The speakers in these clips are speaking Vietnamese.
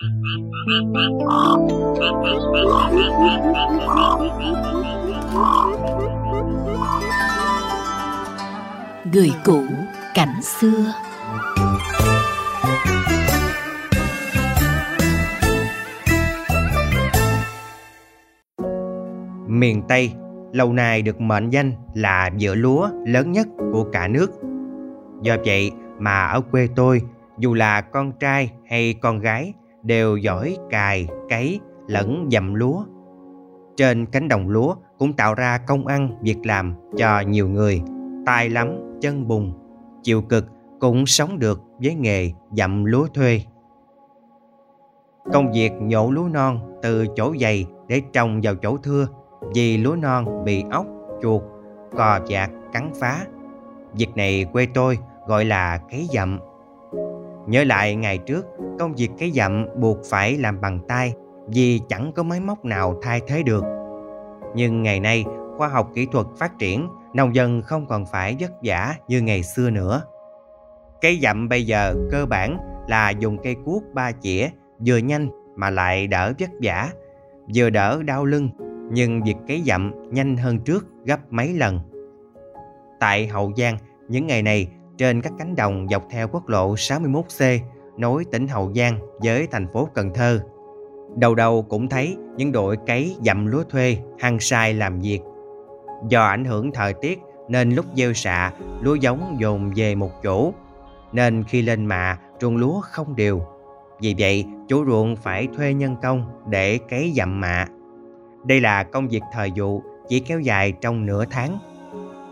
Người cũ cảnh xưa Miền Tây lâu nay được mệnh danh là vựa lúa lớn nhất của cả nước. Do vậy mà ở quê tôi, dù là con trai hay con gái đều giỏi cài, cấy lẫn dầm lúa. Trên cánh đồng lúa cũng tạo ra công ăn việc làm cho nhiều người, tài lắm, chân bùng, chịu cực cũng sống được với nghề dặm lúa thuê. Công việc nhổ lúa non từ chỗ dày để trồng vào chỗ thưa vì lúa non bị ốc, chuột, cò vạc cắn phá. Việc này quê tôi gọi là cấy dặm. Nhớ lại ngày trước, công việc cái dặm buộc phải làm bằng tay vì chẳng có máy móc nào thay thế được. Nhưng ngày nay, khoa học kỹ thuật phát triển, nông dân không còn phải vất vả như ngày xưa nữa. Cây dặm bây giờ cơ bản là dùng cây cuốc ba chĩa vừa nhanh mà lại đỡ vất vả, vừa đỡ đau lưng nhưng việc cấy dặm nhanh hơn trước gấp mấy lần. Tại Hậu Giang, những ngày này trên các cánh đồng dọc theo quốc lộ 61C nối tỉnh Hậu Giang với thành phố Cần Thơ. Đầu đầu cũng thấy những đội cấy dặm lúa thuê hăng sai làm việc. Do ảnh hưởng thời tiết nên lúc gieo xạ, lúa giống dồn về một chỗ, nên khi lên mạ, ruộng lúa không đều. Vì vậy, chủ ruộng phải thuê nhân công để cấy dặm mạ. Đây là công việc thời vụ chỉ kéo dài trong nửa tháng.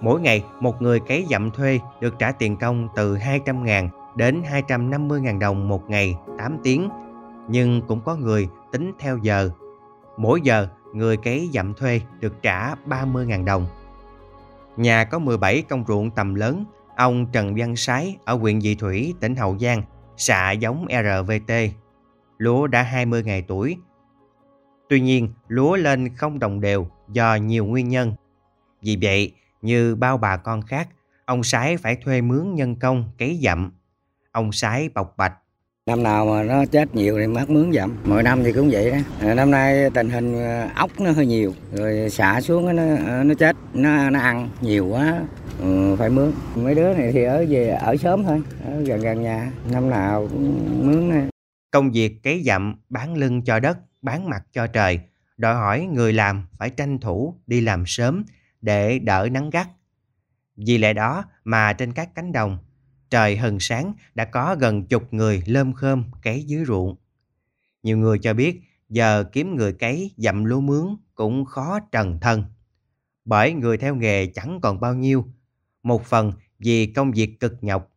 Mỗi ngày, một người cấy dặm thuê được trả tiền công từ 200.000 đến 250.000 đồng một ngày 8 tiếng, nhưng cũng có người tính theo giờ. Mỗi giờ, người cấy dặm thuê được trả 30.000 đồng. Nhà có 17 công ruộng tầm lớn, ông Trần Văn Sái ở huyện Dị Thủy, tỉnh Hậu Giang, xạ giống RVT. Lúa đã 20 ngày tuổi. Tuy nhiên, lúa lên không đồng đều do nhiều nguyên nhân. Vì vậy, như bao bà con khác, ông Sái phải thuê mướn nhân công cấy dặm. Ông Sái bộc bạch. Năm nào mà nó chết nhiều thì mất mướn dặm. Mỗi năm thì cũng vậy đó. À, năm nay tình hình à, ốc nó hơi nhiều, rồi xả xuống nó à, nó chết, nó nó ăn nhiều quá, ừ, phải mướn. Mấy đứa này thì ở về ở sớm thôi, ở gần gần nhà, năm nào cũng mướn. Công việc cấy dặm bán lưng cho đất, bán mặt cho trời, đòi hỏi người làm phải tranh thủ đi làm sớm để đỡ nắng gắt. Vì lẽ đó mà trên các cánh đồng, trời hừng sáng đã có gần chục người lơm khơm cấy dưới ruộng. Nhiều người cho biết giờ kiếm người cấy dặm lúa mướn cũng khó trần thân. Bởi người theo nghề chẳng còn bao nhiêu. Một phần vì công việc cực nhọc,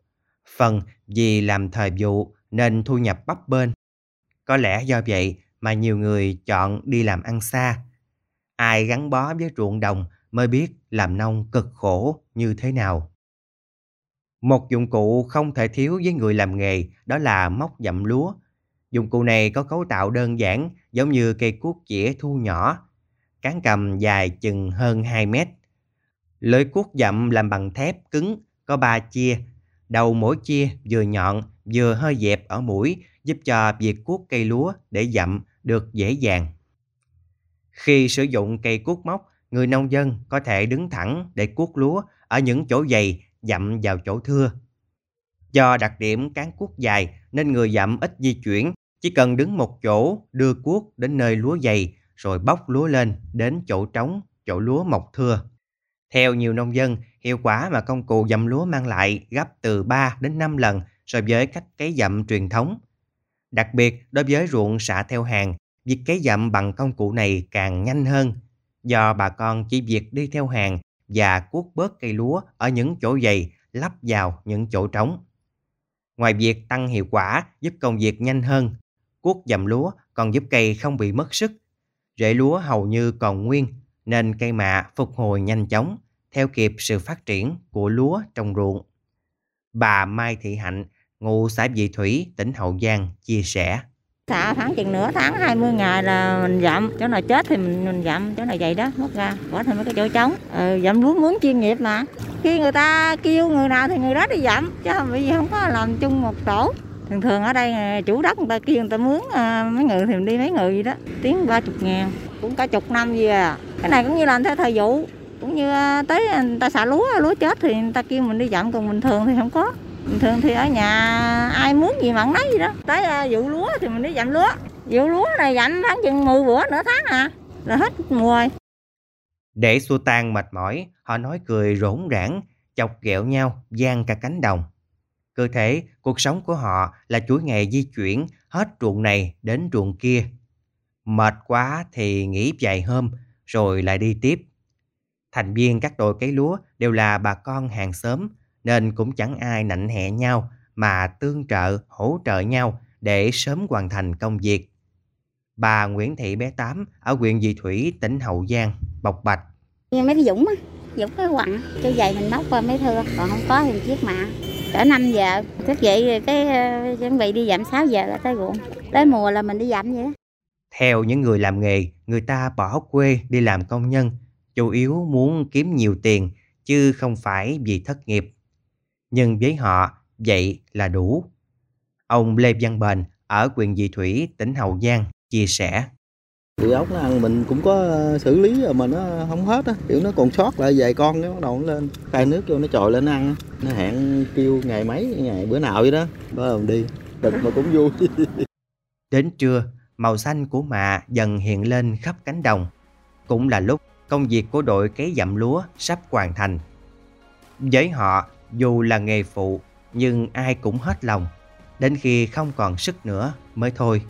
phần vì làm thời vụ nên thu nhập bấp bênh. Có lẽ do vậy mà nhiều người chọn đi làm ăn xa. Ai gắn bó với ruộng đồng mới biết làm nông cực khổ như thế nào. Một dụng cụ không thể thiếu với người làm nghề đó là móc dặm lúa. Dụng cụ này có cấu tạo đơn giản giống như cây cuốc chĩa thu nhỏ, cán cầm dài chừng hơn 2 mét. Lưỡi cuốc dặm làm bằng thép cứng, có ba chia, đầu mỗi chia vừa nhọn vừa hơi dẹp ở mũi giúp cho việc cuốc cây lúa để dặm được dễ dàng. Khi sử dụng cây cuốc móc, người nông dân có thể đứng thẳng để cuốc lúa ở những chỗ dày dặm vào chỗ thưa. Do đặc điểm cán cuốc dài nên người dặm ít di chuyển, chỉ cần đứng một chỗ đưa cuốc đến nơi lúa dày rồi bóc lúa lên đến chỗ trống, chỗ lúa mọc thưa. Theo nhiều nông dân, hiệu quả mà công cụ dặm lúa mang lại gấp từ 3 đến 5 lần so với cách cấy dặm truyền thống. Đặc biệt, đối với ruộng xạ theo hàng, việc cấy dặm bằng công cụ này càng nhanh hơn, do bà con chỉ việc đi theo hàng và cuốc bớt cây lúa ở những chỗ dày lắp vào những chỗ trống. Ngoài việc tăng hiệu quả giúp công việc nhanh hơn, cuốc dầm lúa còn giúp cây không bị mất sức. Rễ lúa hầu như còn nguyên nên cây mạ phục hồi nhanh chóng theo kịp sự phát triển của lúa trong ruộng. Bà Mai Thị Hạnh, ngụ xã Vị Thủy, tỉnh Hậu Giang chia sẻ. Xạ khoảng chừng nửa tháng 20 ngày là mình dặm, chỗ nào chết thì mình, mình dặm, chỗ nào vậy đó mất ra, bỏ thêm mấy cái chỗ trống. Ừ, dặm lúa mướn chuyên nghiệp mà. Khi người ta kêu người nào thì người đó đi dặm, chứ bây giờ không có làm chung một tổ. thường thường ở đây ờ, chủ đất người ta kêu người ta mướn à, mấy người thì mình đi mấy người gì đó tiếng ba chục ngàn cũng cả chục năm gì à cái này cũng như làm theo thời vụ cũng như ờ, tới người ta xả lúa lúa chết thì người ta kêu mình đi dặm còn bình thường thì không có bình thường thì ở nhà ai muốn gì mặn nấy gì đó tới à, vụ lúa thì mình đi dặm lúa vụ lúa này dặm tháng chừng 10 bữa nửa tháng à là hết mùa rồi. Để xua tan mệt mỏi, họ nói cười rỗn rãng, chọc ghẹo nhau, gian cả cánh đồng. Cơ thể, cuộc sống của họ là chuỗi ngày di chuyển hết ruộng này đến ruộng kia. Mệt quá thì nghỉ vài hôm, rồi lại đi tiếp. Thành viên các đội cấy lúa đều là bà con hàng xóm, nên cũng chẳng ai nạnh hẹ nhau mà tương trợ, hỗ trợ nhau để sớm hoàn thành công việc. Bà Nguyễn Thị Bé Tám ở huyện Dị Thủy, tỉnh Hậu Giang, bộc bạch. Mấy cái dũng á, dũng cái quặng, cho giày mình móc qua mấy thưa, còn không có thì chiếc mạ. Cỡ 5 giờ, thức dậy cái uh, chuẩn bị đi dặm 6 giờ là tới ruộng. Tới mùa là mình đi dặm vậy đó. Theo những người làm nghề, người ta bỏ quê đi làm công nhân, chủ yếu muốn kiếm nhiều tiền, chứ không phải vì thất nghiệp. Nhưng với họ, vậy là đủ. Ông Lê Văn Bền ở huyện Dị Thủy, tỉnh Hậu Giang chia sẻ. Địa ốc nó ăn mình cũng có ờ, xử lý rồi mà nó không hết á, kiểu nó còn sót lại vài con cái bắt đầu nó lên, khai nước vô nó trồi lên nó ăn, nó hẹn kêu ngày mấy, ngày bữa nào vậy đó, bắt đầu đi, cực mà cũng vui. Đến trưa, màu xanh của mạ dần hiện lên khắp cánh đồng. Cũng là lúc công việc của đội cấy dặm lúa sắp hoàn thành. Với họ, dù là nghề phụ, nhưng ai cũng hết lòng, đến khi không còn sức nữa mới thôi.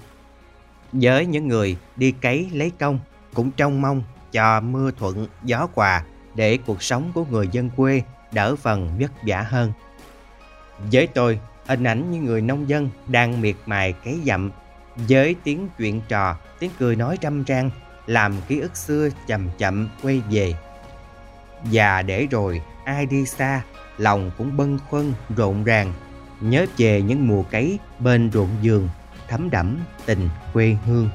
Với những người đi cấy lấy công cũng trông mong cho mưa thuận gió quà để cuộc sống của người dân quê đỡ phần vất vả hơn. Với tôi, hình ảnh những người nông dân đang miệt mài cấy dặm với tiếng chuyện trò, tiếng cười nói trăm trang làm ký ức xưa chậm chậm quay về. Và để rồi ai đi xa, lòng cũng bâng khuâng rộn ràng, nhớ về những mùa cấy bên ruộng vườn thấm đẫm tình quê hương.